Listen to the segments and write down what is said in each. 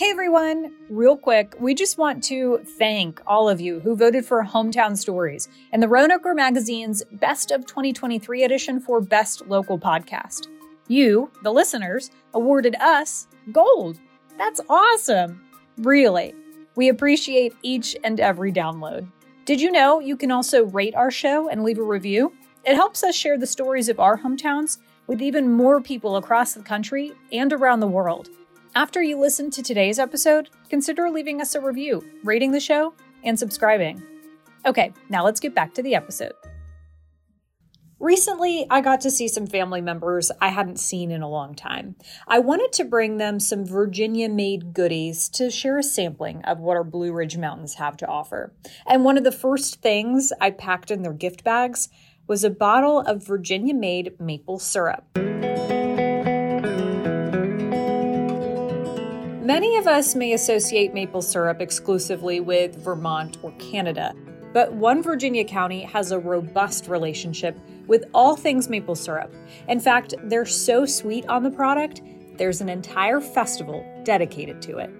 Hey everyone, real quick, we just want to thank all of you who voted for Hometown Stories and the Roanoke Magazine's Best of 2023 edition for Best Local Podcast. You, the listeners, awarded us gold. That's awesome. Really. We appreciate each and every download. Did you know you can also rate our show and leave a review? It helps us share the stories of our hometowns with even more people across the country and around the world. After you listen to today's episode, consider leaving us a review, rating the show, and subscribing. Okay, now let's get back to the episode. Recently, I got to see some family members I hadn't seen in a long time. I wanted to bring them some Virginia made goodies to share a sampling of what our Blue Ridge Mountains have to offer. And one of the first things I packed in their gift bags was a bottle of Virginia made maple syrup. Many of us may associate maple syrup exclusively with Vermont or Canada, but one Virginia county has a robust relationship with all things maple syrup. In fact, they're so sweet on the product, there's an entire festival dedicated to it.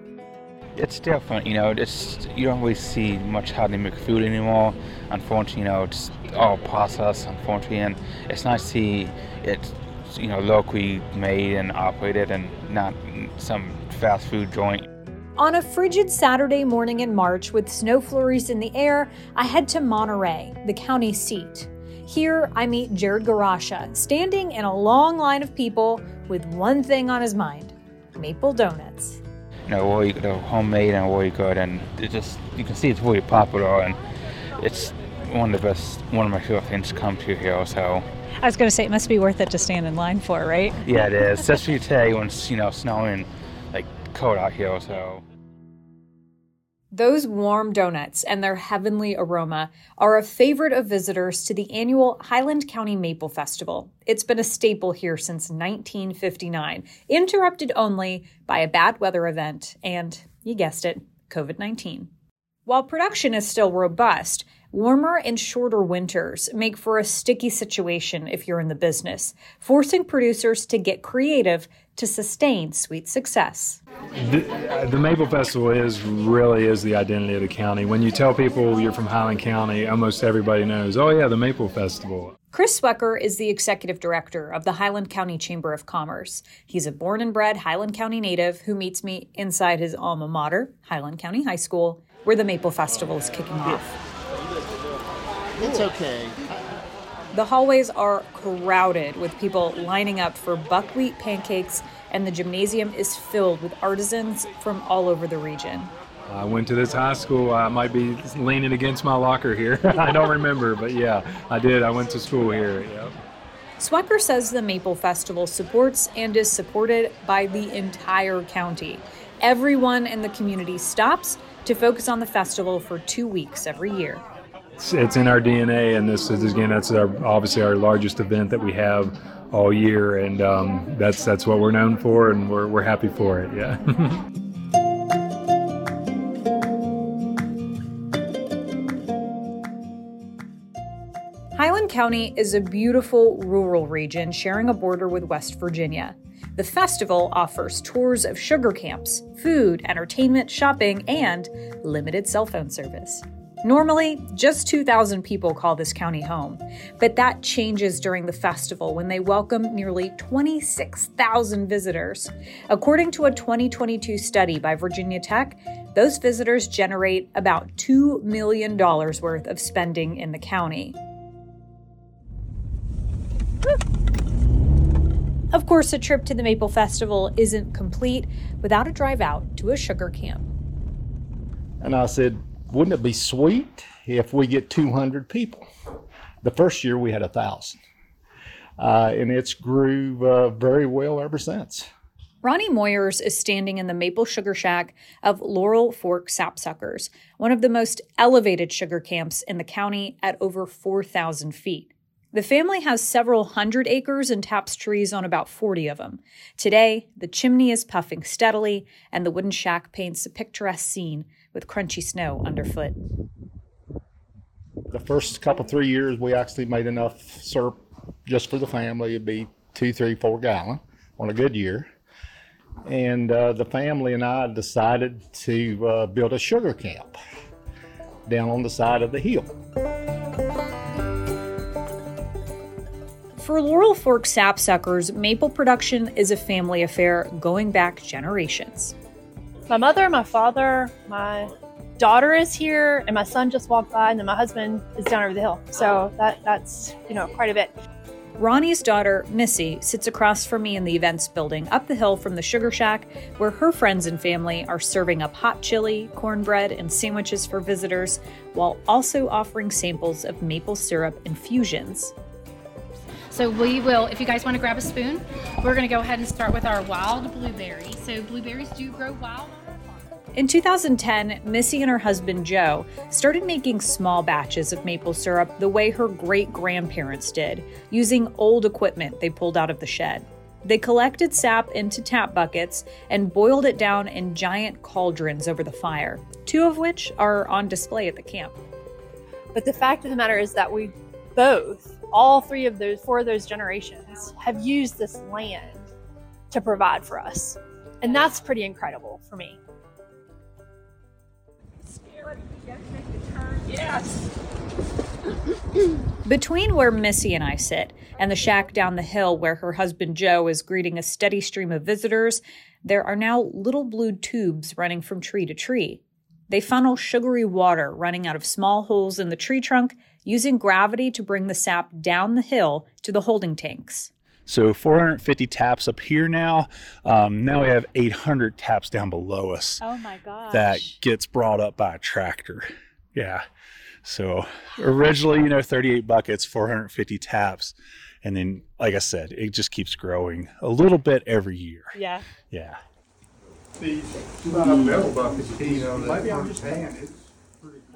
It's different, you know. It's you don't really see much how they make food anymore. Unfortunately, you know, it's all processed. Unfortunately, and it's nice to see it, you know, locally made and operated, and not some fast food joint. On a frigid Saturday morning in March with snow flurries in the air, I head to Monterey, the county seat. Here, I meet Jared Garasha, standing in a long line of people with one thing on his mind maple donuts. You know, really, they're homemade and really good, and it just you can see it's really popular, and it's one of the best, one of my favorite things to come to here. So I was going to say it must be worth it to stand in line for, right? yeah, it is, especially today when it's you know snowing like cold out here. So Those warm donuts and their heavenly aroma are a favorite of visitors to the annual Highland County Maple Festival. It's been a staple here since 1959, interrupted only by a bad weather event and, you guessed it, COVID 19. While production is still robust, warmer and shorter winters make for a sticky situation if you're in the business, forcing producers to get creative to sustain sweet success. The, the Maple Festival is really is the identity of the county. When you tell people you're from Highland County, almost everybody knows, oh yeah, the Maple Festival. Chris Swecker is the executive director of the Highland County Chamber of Commerce. He's a born and bred Highland County native who meets me inside his alma mater, Highland County High School, where the Maple Festival is kicking off. It's okay. The hallways are crowded with people lining up for buckwheat pancakes, and the gymnasium is filled with artisans from all over the region. I went to this high school. I might be leaning against my locker here. I don't remember, but yeah, I did. I went to school here. Yep. Swecker says the Maple Festival supports and is supported by the entire county. Everyone in the community stops to focus on the festival for two weeks every year. It's, it's in our DNA, and this is again that's our, obviously our largest event that we have all year, and um, that's that's what we're known for, and we're we're happy for it. Yeah. Highland County is a beautiful rural region sharing a border with West Virginia. The festival offers tours of sugar camps, food, entertainment, shopping, and limited cell phone service. Normally, just 2,000 people call this county home, but that changes during the festival when they welcome nearly 26,000 visitors. According to a 2022 study by Virginia Tech, those visitors generate about $2 million worth of spending in the county. Of course, a trip to the Maple Festival isn't complete without a drive out to a sugar camp. And I said, wouldn't it be sweet if we get 200 people? The first year we had a thousand. uh, and it's grew uh, very well ever since. Ronnie Moyers is standing in the maple sugar shack of Laurel Fork Sapsuckers, one of the most elevated sugar camps in the county at over 4,000 feet. The family has several hundred acres and taps trees on about 40 of them. Today, the chimney is puffing steadily, and the wooden shack paints a picturesque scene with crunchy snow underfoot. The first couple, three years, we actually made enough syrup just for the family. It'd be two, three, four gallon on a good year. And uh, the family and I decided to uh, build a sugar camp down on the side of the hill. For Laurel Fork sapsuckers, maple production is a family affair going back generations. My mother, my father, my daughter is here, and my son just walked by, and then my husband is down over the hill. So that that's you know quite a bit. Ronnie's daughter, Missy, sits across from me in the events building up the hill from the Sugar Shack, where her friends and family are serving up hot chili, cornbread, and sandwiches for visitors, while also offering samples of maple syrup infusions. So we will, if you guys want to grab a spoon, we're going to go ahead and start with our wild blueberry. So blueberries do grow wild in 2010, Missy and her husband Joe started making small batches of maple syrup the way her great grandparents did, using old equipment they pulled out of the shed. They collected sap into tap buckets and boiled it down in giant cauldrons over the fire, two of which are on display at the camp. But the fact of the matter is that we both, all three of those, four of those generations, have used this land to provide for us. And that's pretty incredible for me. Yes. Between where Missy and I sit and the shack down the hill where her husband Joe is greeting a steady stream of visitors, there are now little blue tubes running from tree to tree. They funnel sugary water running out of small holes in the tree trunk, using gravity to bring the sap down the hill to the holding tanks. So 450 taps up here now. Um, now we have 800 taps down below us. Oh my gosh. That gets brought up by a tractor. Yeah. So originally, you know, 38 buckets, 450 taps. And then, like I said, it just keeps growing a little bit every year. Yeah. Yeah.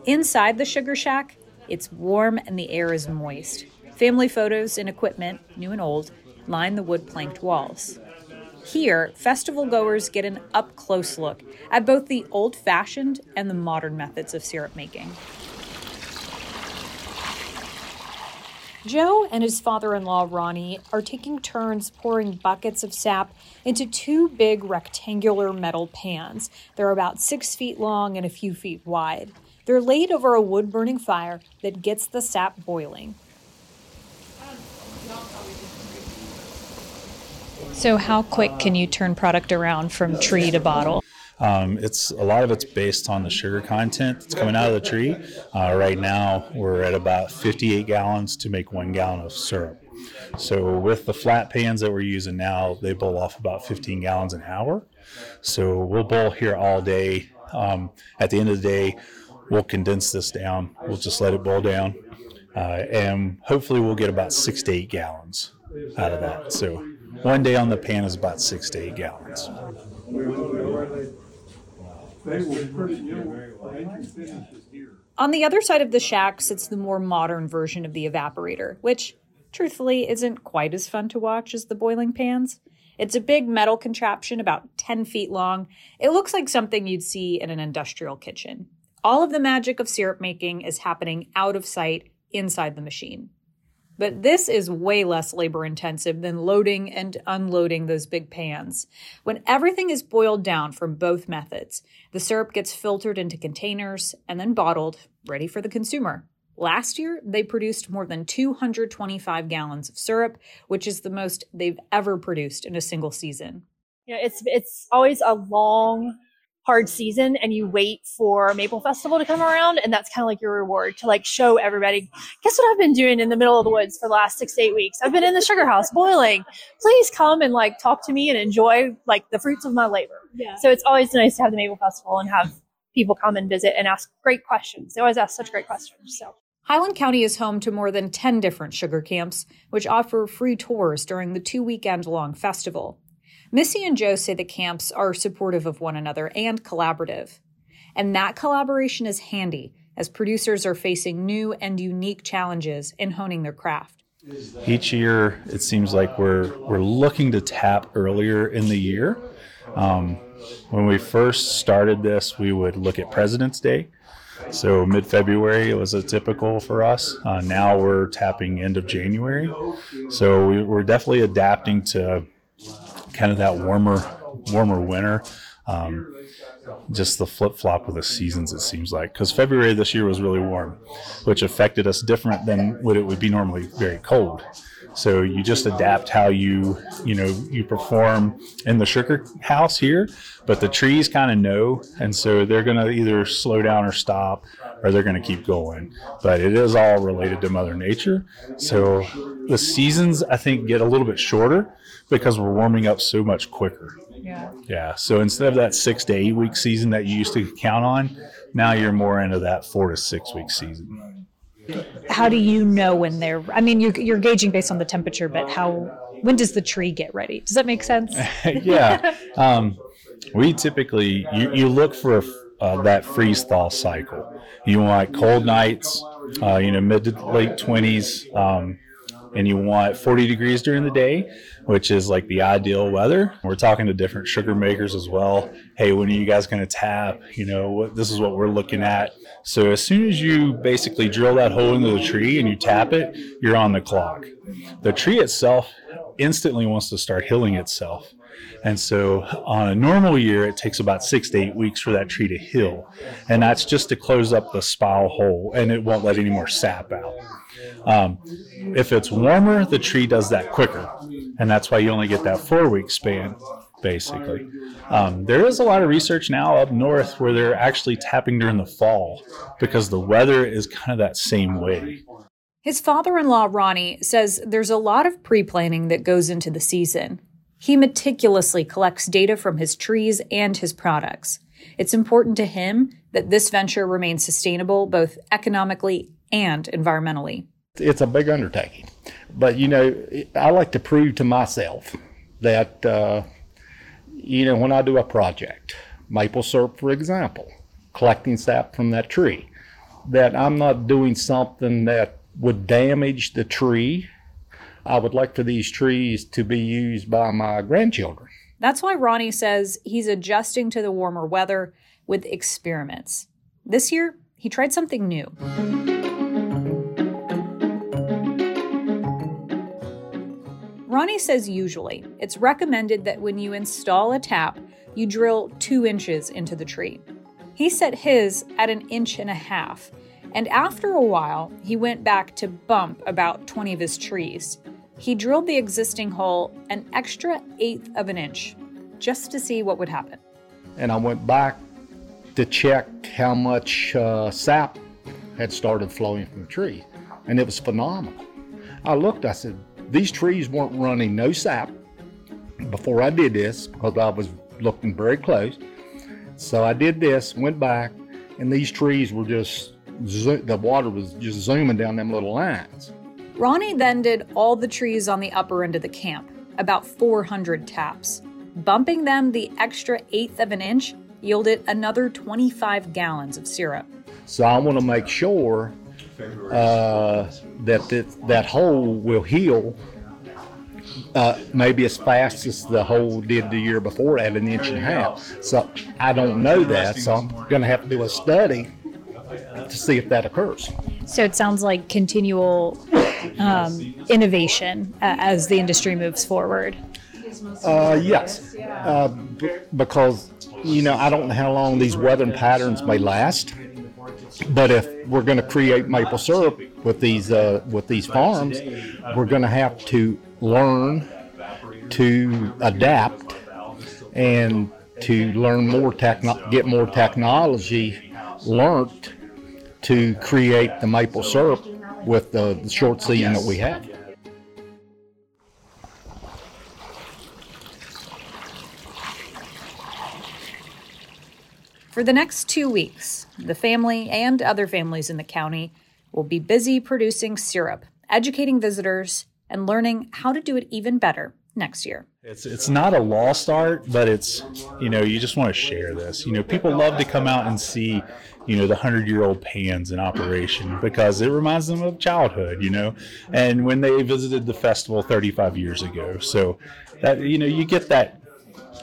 Inside the sugar shack, it's warm and the air is moist. Family photos and equipment, new and old, line the wood planked walls. Here, festival goers get an up close look at both the old fashioned and the modern methods of syrup making. Joe and his father in law, Ronnie, are taking turns pouring buckets of sap into two big rectangular metal pans. They're about six feet long and a few feet wide. They're laid over a wood burning fire that gets the sap boiling. So, how quick can you turn product around from tree to bottle? Um, it's a lot of it's based on the sugar content that's coming out of the tree. Uh, right now, we're at about 58 gallons to make one gallon of syrup. So with the flat pans that we're using now, they boil off about 15 gallons an hour. So we'll boil here all day. Um, at the end of the day, we'll condense this down. We'll just let it boil down, uh, and hopefully we'll get about six to eight gallons out of that. So one day on the pan is about six to eight gallons. On the other side of the shack sits the more modern version of the evaporator, which, truthfully, isn't quite as fun to watch as the boiling pans. It's a big metal contraption about 10 feet long. It looks like something you'd see in an industrial kitchen. All of the magic of syrup making is happening out of sight inside the machine. But this is way less labor intensive than loading and unloading those big pans. When everything is boiled down from both methods, the syrup gets filtered into containers and then bottled, ready for the consumer. Last year, they produced more than 225 gallons of syrup, which is the most they've ever produced in a single season. Yeah, it's it's always a long hard season and you wait for Maple Festival to come around and that's kind of like your reward to like show everybody, guess what I've been doing in the middle of the woods for the last six to eight weeks? I've been in the sugar house boiling. Please come and like talk to me and enjoy like the fruits of my labor. Yeah. So it's always nice to have the Maple Festival and have people come and visit and ask great questions. They always ask such great questions. So Highland County is home to more than 10 different sugar camps, which offer free tours during the two weekend long festival. Missy and Joe say the camps are supportive of one another and collaborative. And that collaboration is handy as producers are facing new and unique challenges in honing their craft. Each year, it seems like we're we're looking to tap earlier in the year. Um, when we first started this, we would look at President's Day. So mid February was a typical for us. Uh, now we're tapping end of January. So we, we're definitely adapting to kind of that warmer warmer winter. Um, just the flip flop of the seasons, it seems like. Because February this year was really warm, which affected us different than what it would be normally very cold. So you just adapt how you, you know, you perform in the sugar house here, but the trees kind of know, and so they're going to either slow down or stop, or they're going to keep going. But it is all related to Mother Nature. So the seasons, I think, get a little bit shorter because we're warming up so much quicker. Yeah. Yeah. So instead of that six to eight week season that you used to count on, now you're more into that four to six week season. How do you know when they're, I mean, you're, you're gauging based on the temperature, but how, when does the tree get ready? Does that make sense? yeah. Um, we typically, you, you look for uh, that freeze thaw cycle. You want cold nights, uh, you know, mid to late 20s, um, and you want 40 degrees during the day, which is like the ideal weather. We're talking to different sugar makers as well. Hey, when are you guys going to tap? You know, this is what we're looking at. So as soon as you basically drill that hole into the tree and you tap it, you're on the clock. The tree itself instantly wants to start healing itself. And so on a normal year, it takes about six to eight weeks for that tree to heal. And that's just to close up the spile hole and it won't let any more sap out. Um, if it's warmer, the tree does that quicker. And that's why you only get that four week span, basically. Um, there is a lot of research now up north where they're actually tapping during the fall because the weather is kind of that same way. His father in law, Ronnie, says there's a lot of pre planning that goes into the season. He meticulously collects data from his trees and his products. It's important to him that this venture remains sustainable both economically and environmentally. It's a big undertaking, but you know, I like to prove to myself that, uh, you know, when I do a project, maple syrup, for example, collecting sap from that tree, that I'm not doing something that would damage the tree. I would like for these trees to be used by my grandchildren. That's why Ronnie says he's adjusting to the warmer weather with experiments. This year, he tried something new. Ronnie says usually it's recommended that when you install a tap, you drill two inches into the tree. He set his at an inch and a half, and after a while, he went back to bump about 20 of his trees. He drilled the existing hole an extra eighth of an inch just to see what would happen. And I went back to check how much uh, sap had started flowing from the tree, and it was phenomenal. I looked, I said, these trees weren't running no sap before I did this because I was looking very close. So I did this, went back, and these trees were just, the water was just zooming down them little lines. Ronnie then did all the trees on the upper end of the camp, about 400 taps. Bumping them the extra eighth of an inch yielded another 25 gallons of syrup. So I want to make sure uh, that that that hole will heal uh, maybe as fast as the hole did the year before at an inch and a half. So I don't know that, so I'm going to have to do a study to see if that occurs. So it sounds like continual um, innovation uh, as the industry moves forward. Uh, yes, uh, b- because you know I don't know how long these weather patterns may last. But if we're going to create maple syrup with these uh, with these farms, we're going to have to learn to adapt and to learn more techno- get more technology learned to create the maple syrup with the, the short season that we have. For the next two weeks, the family and other families in the county We'll be busy producing syrup, educating visitors, and learning how to do it even better next year. It's it's not a lost art, but it's you know you just want to share this. You know, people love to come out and see you know the hundred year old pans in operation because it reminds them of childhood. You know, and when they visited the festival 35 years ago, so that you know you get that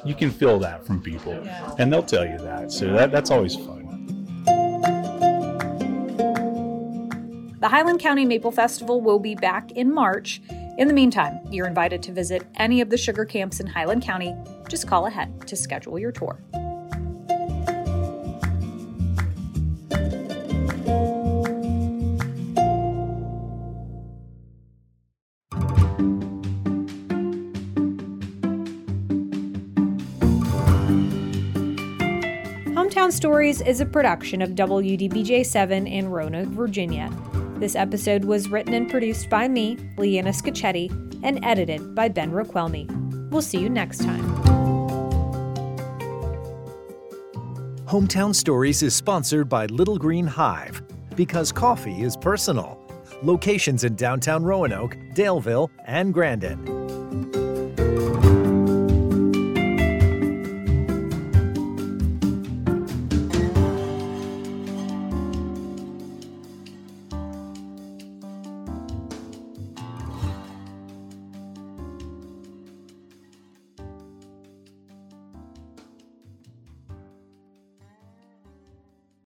you can feel that from people, and they'll tell you that. So that that's always fun. The Highland County Maple Festival will be back in March. In the meantime, you're invited to visit any of the sugar camps in Highland County. Just call ahead to schedule your tour. Hometown Stories is a production of WDBJ 7 in Roanoke, Virginia. This episode was written and produced by me, Leanna Scacchetti, and edited by Ben Raquelmi. We'll see you next time. Hometown Stories is sponsored by Little Green Hive because coffee is personal. Locations in downtown Roanoke, Daleville, and Grandin.